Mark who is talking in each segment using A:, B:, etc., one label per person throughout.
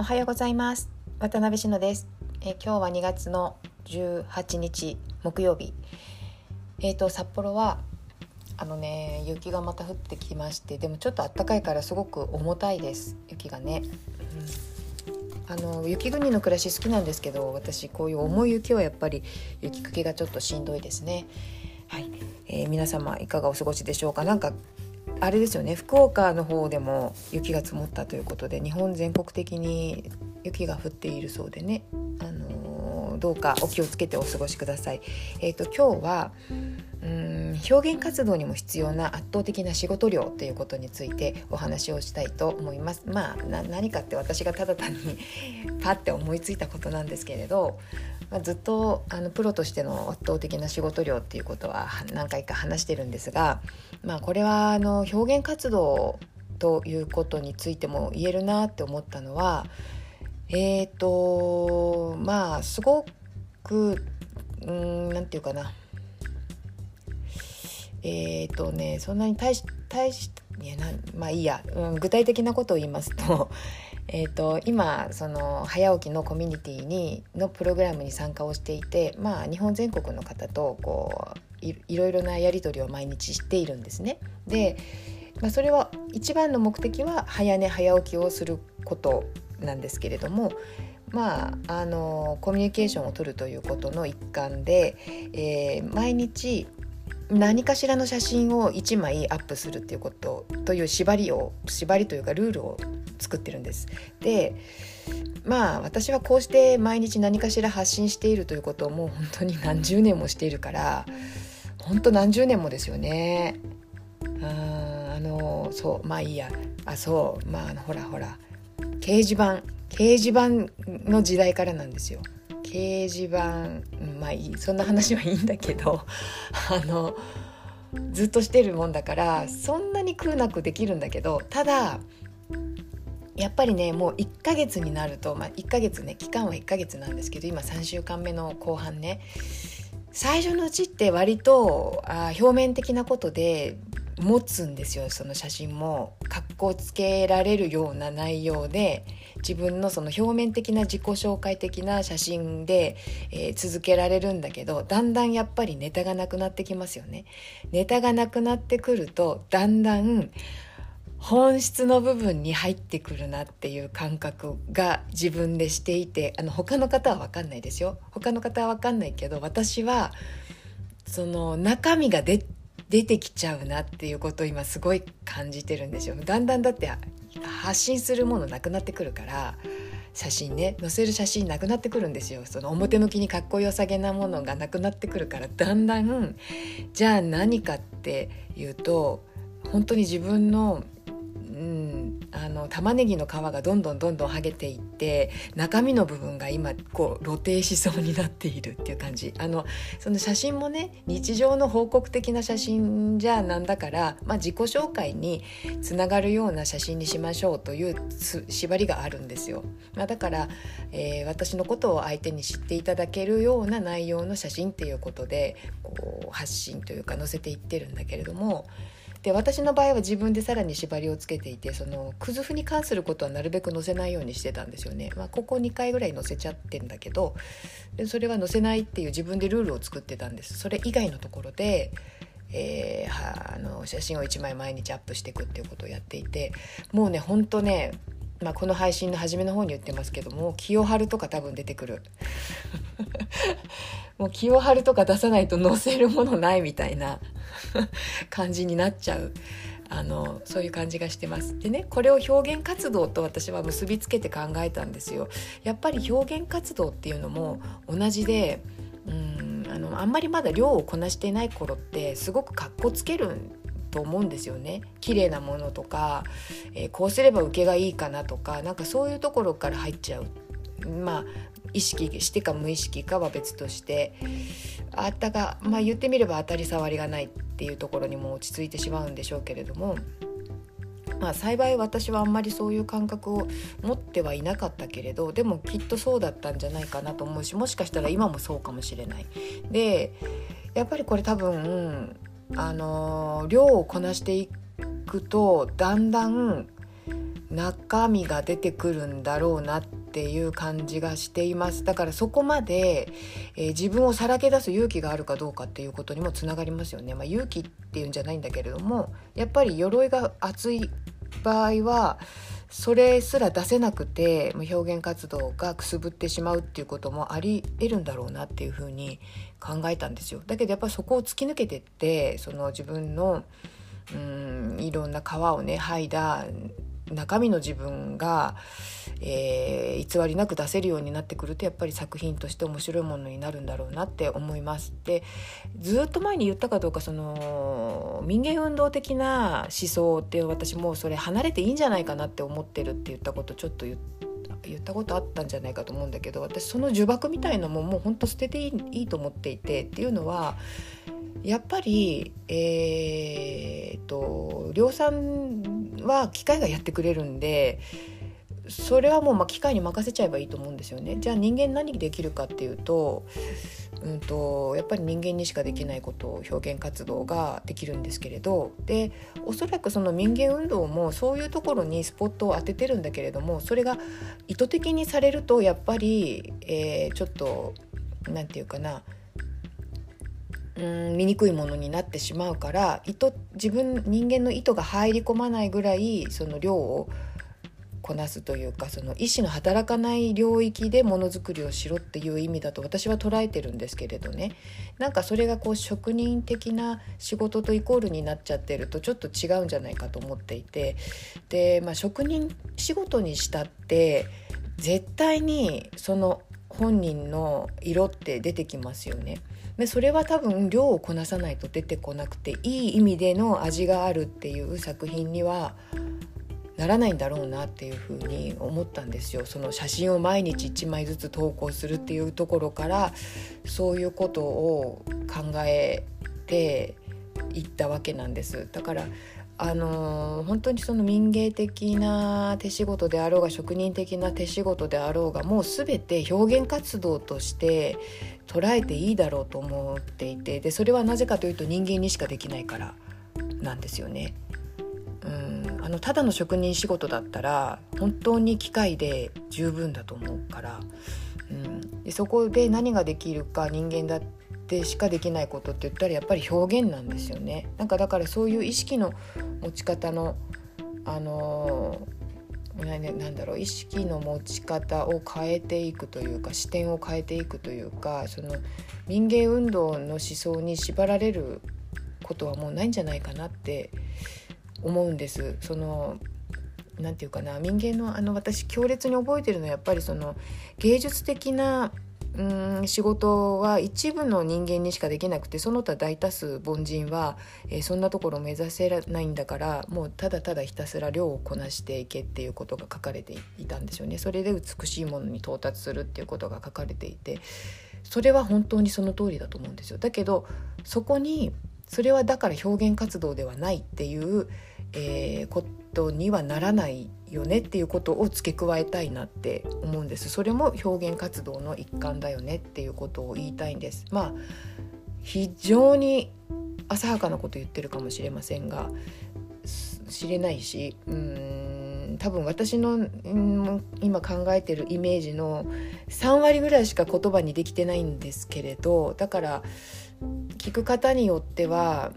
A: おはようございます。渡辺志乃です。え今日は2月の18日木曜日。えっ、ー、と札幌はあのね雪がまた降ってきましてでもちょっと暖かいからすごく重たいです。雪がね、うん、あの雪国の暮らし好きなんですけど私こういう重い雪はやっぱり雪かきがちょっとしんどいですね。はい、えー、皆様いかがお過ごしでしょうか？なんかあれですよね福岡の方でも雪が積もったということで日本全国的に雪が降っているそうでね、あのー、どうかお気をつけてお過ごしください。えーと、今日はうん表現活動にも必要な圧倒的な仕事量ということについてお話をしたいと思います。まあ何かって私がただ単に パッて思いついたことなんですけれどまあ、ずっとあのプロとしての圧倒的な仕事量っていうことは何回か話してるんですが、まあ、これはあの表現活動ということについても言えるなって思ったのはえっ、ー、とまあすごくうんなんていうかな。えっ、ー、とねそんなに大し大しいやなまあいいや、うん、具体的なことを言いますとえーと、今その早起きのコミュニティにのプログラムに参加をしていて、まあ、日本全国の方とこういろいろなやり取りを毎日しているんですね。で、まあ、それは一番の目的は早寝早起きをすることなんですけれどもまあ、あのコミュニケーションを取るということの一環で、えー、毎日何かしらの写真を1枚アップするっていうことという縛りを縛りというかルールを作ってるんです。でまあ私はこうして毎日何かしら発信しているということをもう本当に何十年もしているから本当何十年もですよね。ああのそうまあいいやあそうまあほらほら掲示板掲示板の時代からなんですよ。掲示板まあいいそんな話はいいんだけど あのずっとしてるもんだからそんなに苦なくできるんだけどただやっぱりねもう1ヶ月になると、まあ、1ヶ月ね期間は1ヶ月なんですけど今3週間目の後半ね最初のうちって割とあ表面的なことで持つんですよその写真も格好つけられるような内容で自分のその表面的な自己紹介的な写真で、えー、続けられるんだけどだんだんやっぱりネタがなくなってきますよね。ネタがなくなってくるとだんだん本質の部分に入ってくるなっていう感覚が自分でしていてあの他の方は分かんないですよ。他の方は分かんないけど私はその中身が出出てきちゃうなっていうことを今すごい感じてるんですよ。だんだんだって発信するものなくなってくるから写真ね載せる写真なくなってくるんですよ。その表向きにかっこよさげなものがなくなってくるからだんだんじゃあ何かっていうと本当に自分のうんあの玉ねぎの皮がどんどんどんどん剥げていって中身の部分が今こう露呈しそうになっているっていう感じ。あのその写真もね日常の報告的な写真じゃなんだから、まあ、自己紹介につながるような写真にしましょうという縛りがあるんですよ、まあ、だから、えー、私のことを相手に知っていただけるような内容の写真っていうことでこう発信というか載せていってるんだけれどもで私の場合は自分でさらに縛りをつけていてそのクズフに関することはなるべく載せないようにしてたんですよね、まあ、ここ2回ぐらい載せちゃってんだけどでそれは載せないっていう自分でルールを作ってたんです。それ以外のところで、えー、はあの写真を1枚毎日アップしていくっていうことをやっていてもうねほんとねまあ、この配信の初めの方に言ってますけども清春とか多分出てくる。もう清春とか出さないと載せるものないみたいな 感じになっちゃう。あのそういう感じがしてます。でねこれを表現活動と私は結びつけて考えたんですよ。やっぱり表現活動っていうのも同じでうんあのあんまりまだ量をこなしていない頃ってすごくかっこつけると思うんですよね綺麗なものとか、えー、こうすれば受けがいいかなとかなんかそういうところから入っちゃうまあ意識してか無意識かは別としてあったが、まあ、言ってみれば当たり障りがないっていうところにも落ち着いてしまうんでしょうけれども。まあ、幸い私はあんまりそういう感覚を持ってはいなかったけれどでもきっとそうだったんじゃないかなと思うしもしかしたら今もそうかもしれない。でやっぱりこれ多分あの量をこなしていくとだんだん中身が出てくるんだろうなっていう感じがしています。だからそこまで、えー、自分をさらけ出す勇気があるかどうかっていうことにもつながりますよね、まあ、勇気っていうんじゃないんだけれどもやっぱり鎧が厚い場合はそれすら出せなくて表現活動がくすぶってしまうっていうこともありえるんだろうなっていうふうに考えたんですよ。だけどやっぱそこを突き抜けてってその自分のうんいろんな皮をね剥いだ中身の自分が、えー、偽りなく出せるようになってくるとやっぱり作品として面白いものになるんだろうなって思います。でずっと前に言ったかどうかその民芸運動的な思想って私もうそれ離れていいんじゃないかなって思ってるって言ったことちょっと言ったことあったんじゃないかと思うんだけど私その呪縛みたいのももうほんと捨てていいいいと思っていてっていうのはやっぱりえー、っと量産は機械がやってくれるんでそれはもうま機械に任せちゃえばいいと思うんですよね。じゃあ人間何できるかっていうと,、うんと、やっぱり人間にしかできないことを表現活動ができるんですけれどでおそらくその民間運動もそういうところにスポットを当ててるんだけれどもそれが意図的にされるとやっぱり、えー、ちょっと何て言うかなうん醜いものになってしまうから意図自分人間の意図が入り込まないぐらいその量をこなすというかその意思の働かない領域でものづくりをしろっていう意味だと私は捉えてるんですけれどねなんかそれがこう職人的な仕事とイコールになっちゃってるとちょっと違うんじゃないかと思っていてで、まあ、職人仕事にしたって絶対にその本人の色って出てきますよね。でそれは多分量をこなさないと出てこなくていい意味での味があるっていう作品にはならないんだろうなっていうふうに思ったんですよ。その写真を毎日1枚ずつ投稿するっていうところからそういうことを考えていったわけなんです。だからあの本当にその民芸的な手仕事であろうが職人的な手仕事であろうがもう全て表現活動として捉えていいだろうと思っていてでそれはなぜかというと人間にしかできないからなんですよね。うん。あのただの職人仕事だったら本当に機械で十分だと思うから、うん、でそこで何ができるか人間だってでしかできないことって言ったらやっぱり表現なんですよね。なんかだからそういう意識の持ち方のあのなんだろう意識の持ち方を変えていくというか視点を変えていくというかその民芸運動の思想に縛られることはもうないんじゃないかなって思うんです。そのなんていうかな民芸のあの私強烈に覚えてるのはやっぱりその芸術的なうん仕事は一部の人間にしかできなくてその他大多数凡人は、えー、そんなところを目指せないんだからもうただただひたすら量をこなしていけっていうことが書かれていたんですよね。それで美しいものに到達するっていうことが書かれていてそれは本当にその通りだと思うんですよ。だけどそこにそれはだから表現活動ではないっていう、えー、ことにはならないよねっていうことを付け加えたいなって思うんです。それも表現活動の一環だよねっていうことを言いたいんです。まあ非常に浅はかなこと言ってるかもしれませんが知れないしうん多分私の今考えてるイメージの3割ぐらいしか言葉にできてないんですけれどだから聞く方によっては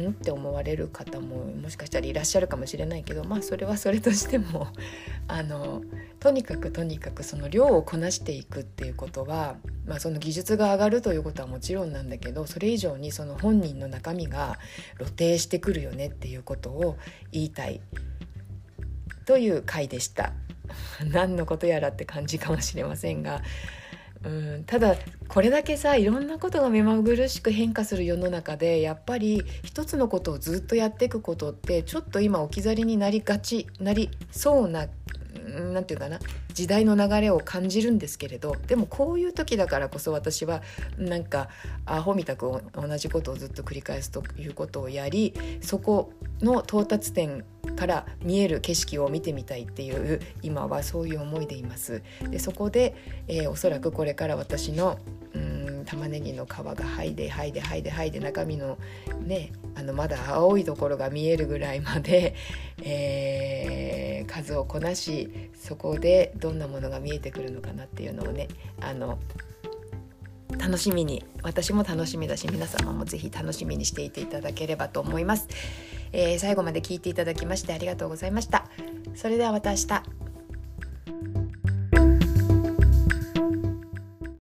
A: んって思われる方ももしかしたらいらっしゃるかもしれないけどまあそれはそれとしても あのとにかくとにかくその量をこなしていくっていうことは、まあ、その技術が上がるということはもちろんなんだけどそれ以上にその本人の中身が露呈してくるよねっていうことを言いたいという回でした。何のことやらって感じかもしれませんがうん。ただこれだけさいろんなことが目まぐるしく変化する世の中でやっぱり一つのことをずっとやっていくことってちょっと今置き去りになりがちなりそうな何て言うかな時代の流れを感じるんですけれどでもこういう時だからこそ私はなんかアホみたく同じことをずっと繰り返すということをやりそこの到達点から見える景色を見てみたいっていう今はそういう思いでいます。でそこで、えー、おそらくこれから私のうん玉ねぎの皮が剥いで剥いで剥いで剥いで中身のねあのまだ青いところが見えるぐらいまで、えー、数をこなしそこでどんなものが見えてくるのかなっていうのをねあの楽しみに私も楽しみだし皆様も是非楽しみにしていていただければと思います、えー、最後まで聞いていただきましてありがとうございました。それではまた明日。